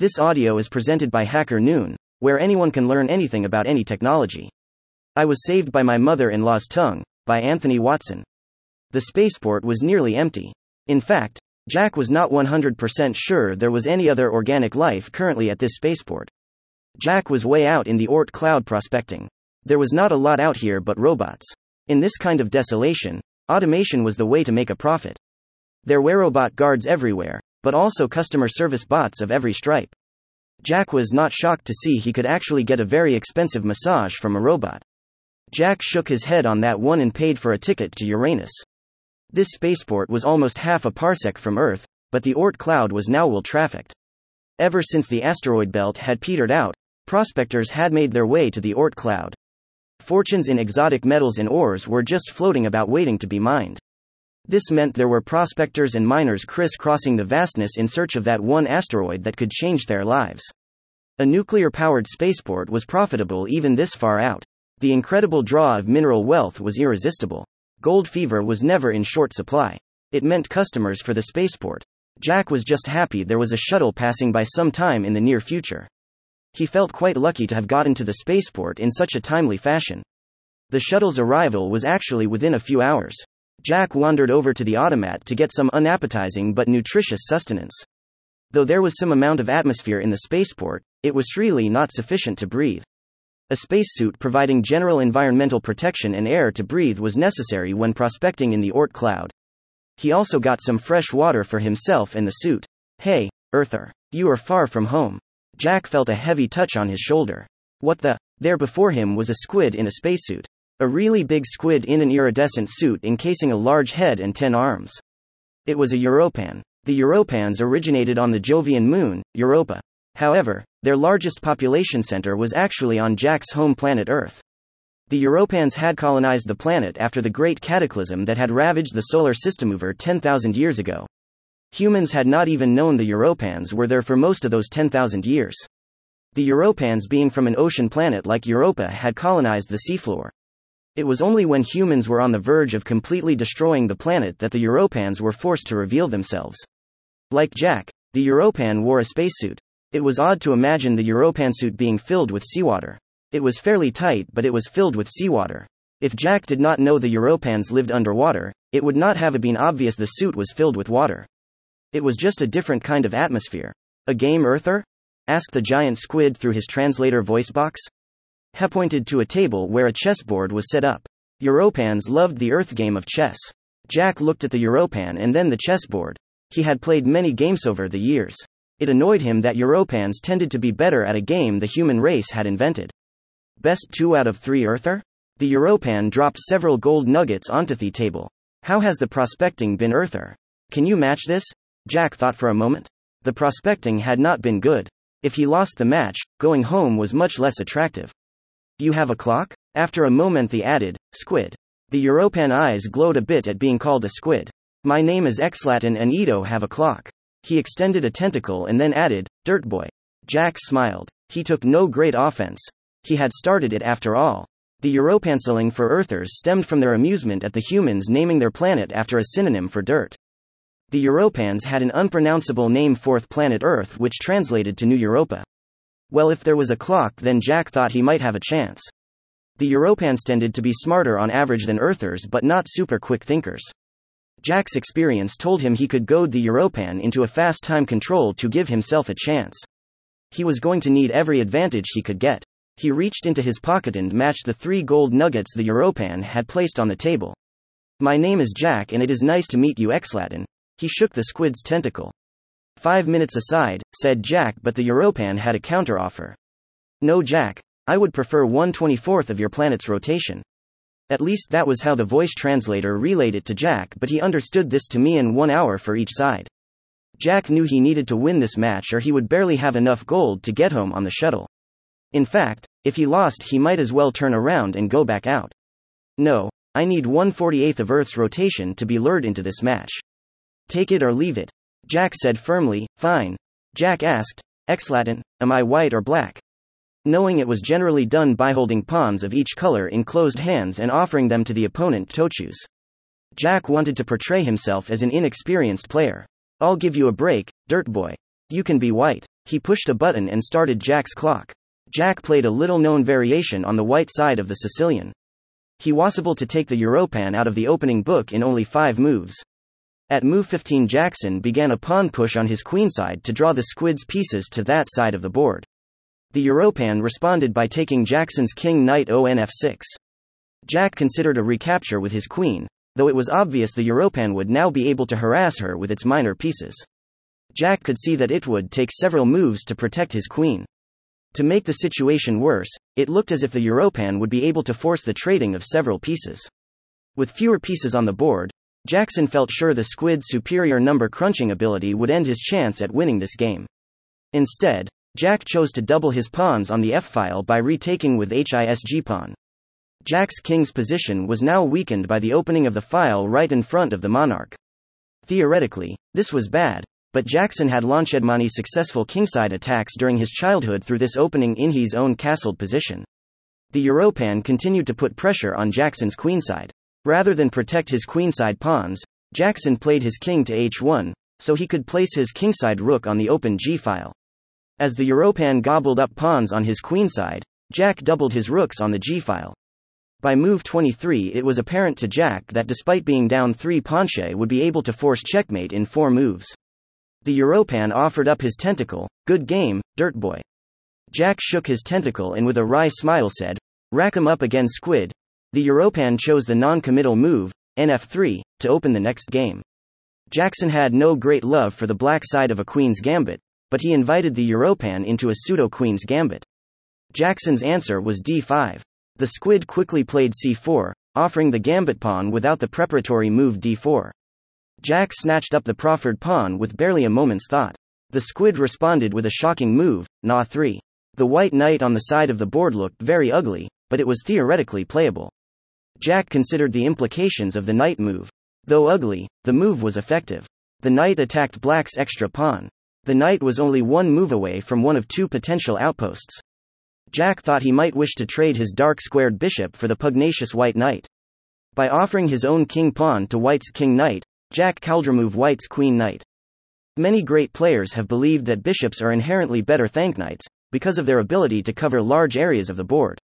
This audio is presented by HackerNoon, where anyone can learn anything about any technology. I was saved by my mother in law's tongue, by Anthony Watson. The spaceport was nearly empty. In fact, Jack was not 100% sure there was any other organic life currently at this spaceport. Jack was way out in the Oort cloud prospecting. There was not a lot out here but robots. In this kind of desolation, automation was the way to make a profit. There were robot guards everywhere, but also customer service bots of every stripe. Jack was not shocked to see he could actually get a very expensive massage from a robot. Jack shook his head on that one and paid for a ticket to Uranus. This spaceport was almost half a parsec from Earth, but the Oort cloud was now well trafficked. Ever since the asteroid belt had petered out, prospectors had made their way to the Oort cloud. Fortunes in exotic metals and ores were just floating about waiting to be mined. This meant there were prospectors and miners crisscrossing the vastness in search of that one asteroid that could change their lives. A nuclear powered spaceport was profitable even this far out. The incredible draw of mineral wealth was irresistible. Gold fever was never in short supply. It meant customers for the spaceport. Jack was just happy there was a shuttle passing by some time in the near future. He felt quite lucky to have gotten to the spaceport in such a timely fashion. The shuttle's arrival was actually within a few hours. Jack wandered over to the automat to get some unappetizing but nutritious sustenance. Though there was some amount of atmosphere in the spaceport, it was really not sufficient to breathe. A spacesuit providing general environmental protection and air to breathe was necessary when prospecting in the Oort cloud. He also got some fresh water for himself and the suit. Hey, Earther. You are far from home. Jack felt a heavy touch on his shoulder. What the? There before him was a squid in a spacesuit. A really big squid in an iridescent suit encasing a large head and ten arms. It was a Europan. The Europans originated on the Jovian moon, Europa. However, their largest population center was actually on Jack's home planet Earth. The Europans had colonized the planet after the great cataclysm that had ravaged the solar system over 10,000 years ago. Humans had not even known the Europans were there for most of those 10,000 years. The Europans, being from an ocean planet like Europa, had colonized the seafloor. It was only when humans were on the verge of completely destroying the planet that the Europans were forced to reveal themselves. Like Jack, the Europan wore a spacesuit. It was odd to imagine the Europan suit being filled with seawater. It was fairly tight, but it was filled with seawater. If Jack did not know the Europans lived underwater, it would not have been obvious the suit was filled with water. It was just a different kind of atmosphere. A game earther? asked the giant squid through his translator voice box. He pointed to a table where a chessboard was set up. Europans loved the earth game of chess. Jack looked at the Europan and then the chessboard. He had played many games over the years. It annoyed him that Europans tended to be better at a game the human race had invented. Best 2 out of 3 Earther? The Europan dropped several gold nuggets onto the table. How has the prospecting been Earther? Can you match this? Jack thought for a moment. The prospecting had not been good. If he lost the match, going home was much less attractive. You have a clock? After a moment, he added, Squid. The Europan eyes glowed a bit at being called a squid. My name is Exlatin and Edo have a clock. He extended a tentacle and then added, Dirt Boy. Jack smiled. He took no great offense. He had started it after all. The Europanceling for Earthers stemmed from their amusement at the humans naming their planet after a synonym for dirt. The Europans had an unpronounceable name fourth planet Earth which translated to New Europa. Well, if there was a clock, then Jack thought he might have a chance. The Europans tended to be smarter on average than Earthers but not super quick thinkers. Jack's experience told him he could goad the Europan into a fast time control to give himself a chance. He was going to need every advantage he could get. He reached into his pocket and matched the three gold nuggets the Europan had placed on the table. My name is Jack and it is nice to meet you, Exlatin. He shook the squid's tentacle. Five minutes aside, said Jack, but the Europan had a counteroffer. No, Jack. I would prefer 124th of your planet's rotation. At least that was how the voice translator relayed it to Jack, but he understood this to me in one hour for each side. Jack knew he needed to win this match or he would barely have enough gold to get home on the shuttle. In fact, if he lost, he might as well turn around and go back out. No, I need 148th of Earth's rotation to be lured into this match. Take it or leave it. Jack said firmly, Fine. Jack asked, Exlatin, am I white or black? knowing it was generally done by holding pawns of each color in closed hands and offering them to the opponent to choose. Jack wanted to portray himself as an inexperienced player. I'll give you a break, dirt boy. You can be white. He pushed a button and started Jack's clock. Jack played a little known variation on the white side of the Sicilian. He was able to take the Europan out of the opening book in only five moves. At move 15, Jackson began a pawn push on his queenside to draw the squid's pieces to that side of the board. The Europan responded by taking Jackson's king knight onf6. Jack considered a recapture with his queen, though it was obvious the Europan would now be able to harass her with its minor pieces. Jack could see that it would take several moves to protect his queen. To make the situation worse, it looked as if the Europan would be able to force the trading of several pieces. With fewer pieces on the board, Jackson felt sure the squid's superior number crunching ability would end his chance at winning this game. Instead, Jack chose to double his pawns on the f file by retaking with HISG pawn. Jack's king's position was now weakened by the opening of the file right in front of the monarch. Theoretically, this was bad, but Jackson had launched many successful kingside attacks during his childhood through this opening in his own castled position. The Europan continued to put pressure on Jackson's queenside. Rather than protect his queenside pawns, Jackson played his king to h1, so he could place his kingside rook on the open g file. As the Europan gobbled up pawns on his queenside, Jack doubled his rooks on the g file. By move 23, it was apparent to Jack that despite being down 3 Ponche would be able to force checkmate in 4 moves. The Europan offered up his tentacle, good game, dirt boy. Jack shook his tentacle and with a wry smile said, Rack 'em up again, squid. The Europan chose the non committal move, nf3, to open the next game. Jackson had no great love for the black side of a queen's gambit, but he invited the Europan into a pseudo queen's gambit. Jackson's answer was d5. The squid quickly played c4, offering the gambit pawn without the preparatory move d4. Jack snatched up the proffered pawn with barely a moment's thought. The squid responded with a shocking move, Na 3. The white knight on the side of the board looked very ugly, but it was theoretically playable. Jack considered the implications of the knight move. Though ugly, the move was effective. The knight attacked black's extra pawn. The knight was only one move away from one of two potential outposts. Jack thought he might wish to trade his dark squared bishop for the pugnacious white knight. By offering his own king pawn to white's king knight, Jack Kaldramove White's Queen Knight. Many great players have believed that bishops are inherently better than knights, because of their ability to cover large areas of the board.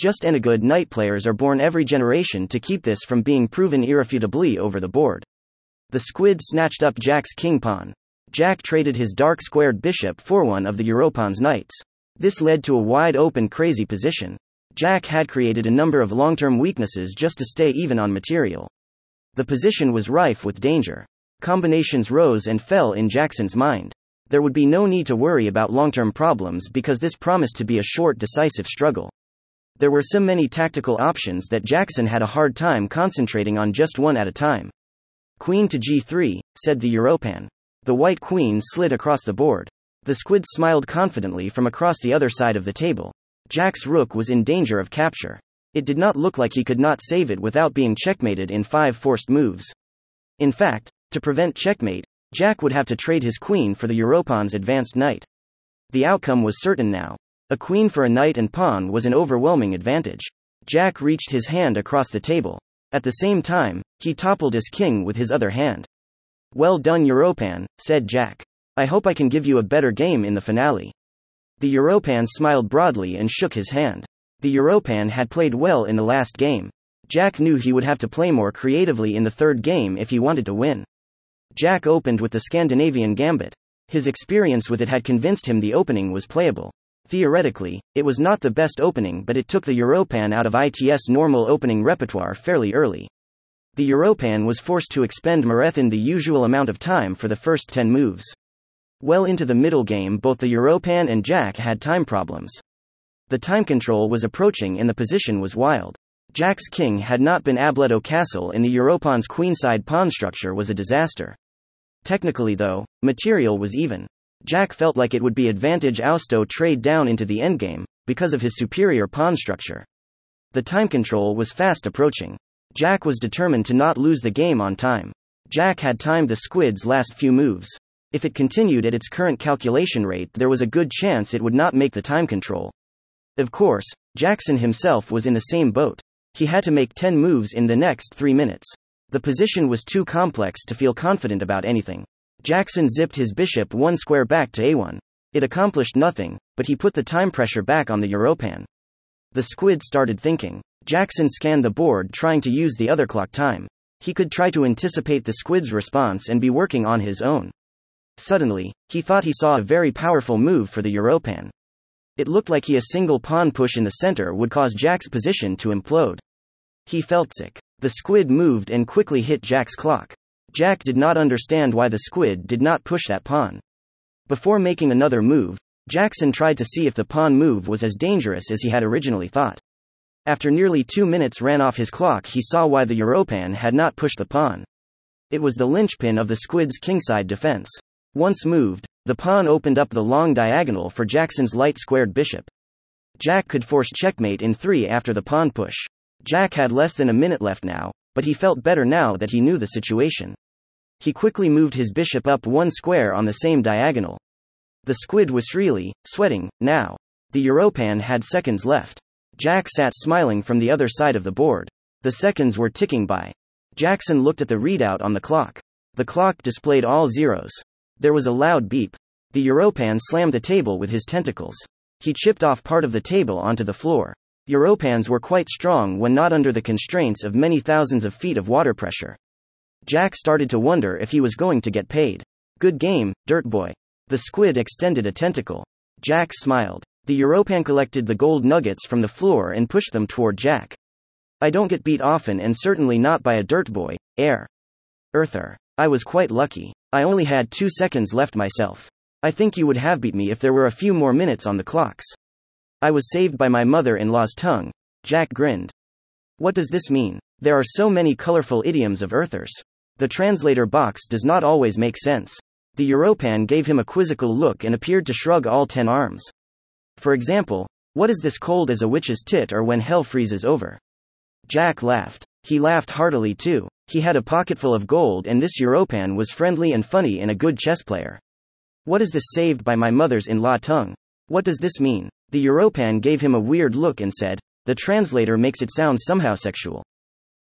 Just and a good knight players are born every generation to keep this from being proven irrefutably over the board. The squid snatched up Jack's king pawn. Jack traded his dark squared bishop for one of the Europan's knights. This led to a wide open crazy position. Jack had created a number of long term weaknesses just to stay even on material. The position was rife with danger. Combinations rose and fell in Jackson's mind. There would be no need to worry about long term problems because this promised to be a short, decisive struggle. There were so many tactical options that Jackson had a hard time concentrating on just one at a time. Queen to g3, said the Europan. The white queen slid across the board. The squid smiled confidently from across the other side of the table. Jack's rook was in danger of capture. It did not look like he could not save it without being checkmated in five forced moves. In fact, to prevent checkmate, Jack would have to trade his queen for the Europan's advanced knight. The outcome was certain now. A queen for a knight and pawn was an overwhelming advantage. Jack reached his hand across the table. At the same time, he toppled his king with his other hand. Well done, Europan, said Jack. I hope I can give you a better game in the finale. The Europan smiled broadly and shook his hand. The Europan had played well in the last game. Jack knew he would have to play more creatively in the third game if he wanted to win. Jack opened with the Scandinavian Gambit. His experience with it had convinced him the opening was playable. Theoretically, it was not the best opening, but it took the Europan out of ITS normal opening repertoire fairly early. The Europan was forced to expend Marathon the usual amount of time for the first 10 moves. Well into the middle game, both the Europan and Jack had time problems. The time control was approaching and the position was wild. Jack's king had not been Ableto Castle and the Europan's queenside pawn structure was a disaster. Technically though, material was even. Jack felt like it would be advantage Austo trade down into the endgame, because of his superior pawn structure. The time control was fast approaching. Jack was determined to not lose the game on time. Jack had timed the squid's last few moves. If it continued at its current calculation rate, there was a good chance it would not make the time control. Of course, Jackson himself was in the same boat. He had to make 10 moves in the next 3 minutes. The position was too complex to feel confident about anything. Jackson zipped his bishop one square back to a1. It accomplished nothing, but he put the time pressure back on the Europan. The squid started thinking. Jackson scanned the board trying to use the other clock time. He could try to anticipate the squid's response and be working on his own. Suddenly, he thought he saw a very powerful move for the Europan. It looked like he a single pawn push in the center would cause Jack's position to implode. He felt sick. The squid moved and quickly hit Jack's clock. Jack did not understand why the squid did not push that pawn. Before making another move, Jackson tried to see if the pawn move was as dangerous as he had originally thought. After nearly two minutes ran off his clock, he saw why the Europan had not pushed the pawn. It was the linchpin of the squid's kingside defense. Once moved, the pawn opened up the long diagonal for Jackson's light squared bishop. Jack could force checkmate in three after the pawn push. Jack had less than a minute left now, but he felt better now that he knew the situation. He quickly moved his bishop up one square on the same diagonal. The squid was freely, sweating, now. The Europan had seconds left. Jack sat smiling from the other side of the board. The seconds were ticking by. Jackson looked at the readout on the clock. The clock displayed all zeros. There was a loud beep. The Europan slammed the table with his tentacles. He chipped off part of the table onto the floor. Europans were quite strong when not under the constraints of many thousands of feet of water pressure. Jack started to wonder if he was going to get paid. Good game, dirt boy. The squid extended a tentacle. Jack smiled. The Europan collected the gold nuggets from the floor and pushed them toward Jack. I don't get beat often and certainly not by a dirt boy, air. Earther. I was quite lucky. I only had two seconds left myself. I think you would have beat me if there were a few more minutes on the clocks. I was saved by my mother in law's tongue. Jack grinned. What does this mean? There are so many colorful idioms of earthers. The translator box does not always make sense. The Europan gave him a quizzical look and appeared to shrug all ten arms. For example, what is this cold as a witch's tit or when hell freezes over? Jack laughed. He laughed heartily too. He had a pocketful of gold and this Europan was friendly and funny and a good chess player. What is this saved by my mother's in law tongue? What does this mean? The Europan gave him a weird look and said, The translator makes it sound somehow sexual.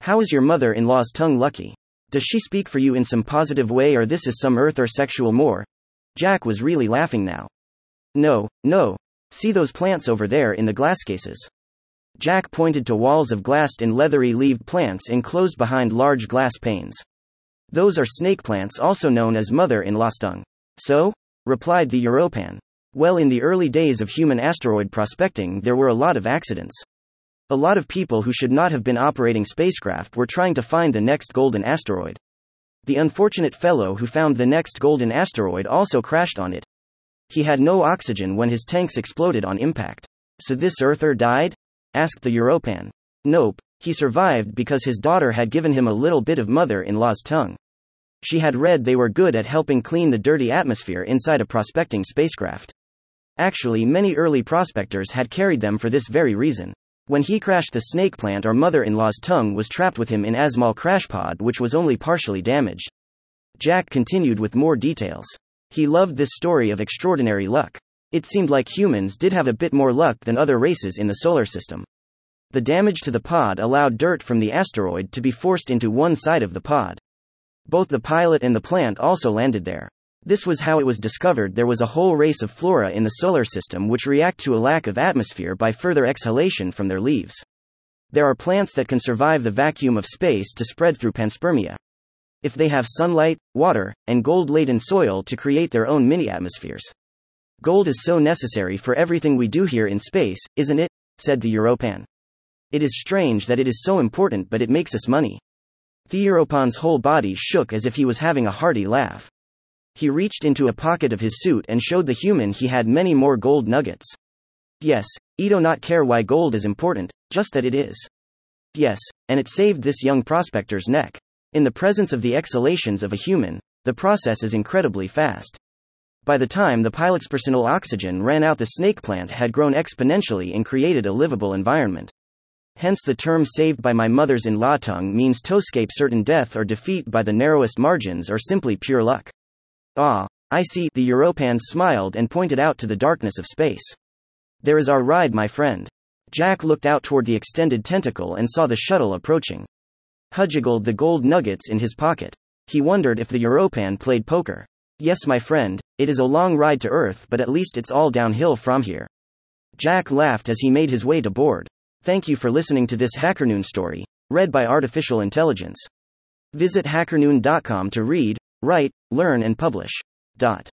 How is your mother in law's tongue lucky? Does she speak for you in some positive way or this is some earth or sexual more? Jack was really laughing now. No, no. See those plants over there in the glass cases. Jack pointed to walls of glassed and leathery leaved plants enclosed behind large glass panes. Those are snake plants, also known as mother in law tongue. So? replied the Europan. Well, in the early days of human asteroid prospecting, there were a lot of accidents. A lot of people who should not have been operating spacecraft were trying to find the next golden asteroid. The unfortunate fellow who found the next golden asteroid also crashed on it. He had no oxygen when his tanks exploded on impact. So this Earther died? asked the Europan. Nope, he survived because his daughter had given him a little bit of mother in law's tongue. She had read they were good at helping clean the dirty atmosphere inside a prospecting spacecraft. Actually, many early prospectors had carried them for this very reason. When he crashed the snake plant, our mother in law's tongue was trapped with him in Asmal crashpod, which was only partially damaged. Jack continued with more details. He loved this story of extraordinary luck. It seemed like humans did have a bit more luck than other races in the solar system. The damage to the pod allowed dirt from the asteroid to be forced into one side of the pod. Both the pilot and the plant also landed there. This was how it was discovered there was a whole race of flora in the solar system which react to a lack of atmosphere by further exhalation from their leaves. There are plants that can survive the vacuum of space to spread through panspermia. If they have sunlight, water, and gold laden soil to create their own mini atmospheres. Gold is so necessary for everything we do here in space, isn't it? said the Europan. It is strange that it is so important, but it makes us money. The Europan's whole body shook as if he was having a hearty laugh. He reached into a pocket of his suit and showed the human he had many more gold nuggets. Yes, Edo not care why gold is important, just that it is. Yes, and it saved this young prospector's neck. In the presence of the exhalations of a human, the process is incredibly fast. By the time the pilot's personal oxygen ran out, the snake plant had grown exponentially and created a livable environment. Hence, the term saved by my mother's in law tongue means to escape certain death or defeat by the narrowest margins or simply pure luck. Ah, I see. The Europan smiled and pointed out to the darkness of space. There is our ride, my friend. Jack looked out toward the extended tentacle and saw the shuttle approaching. Hudgiggled the gold nuggets in his pocket. He wondered if the Europan played poker. Yes, my friend, it is a long ride to Earth, but at least it's all downhill from here. Jack laughed as he made his way to board. Thank you for listening to this HackerNoon story, read by Artificial Intelligence. Visit hackerNoon.com to read, write, learn, and publish. Dot.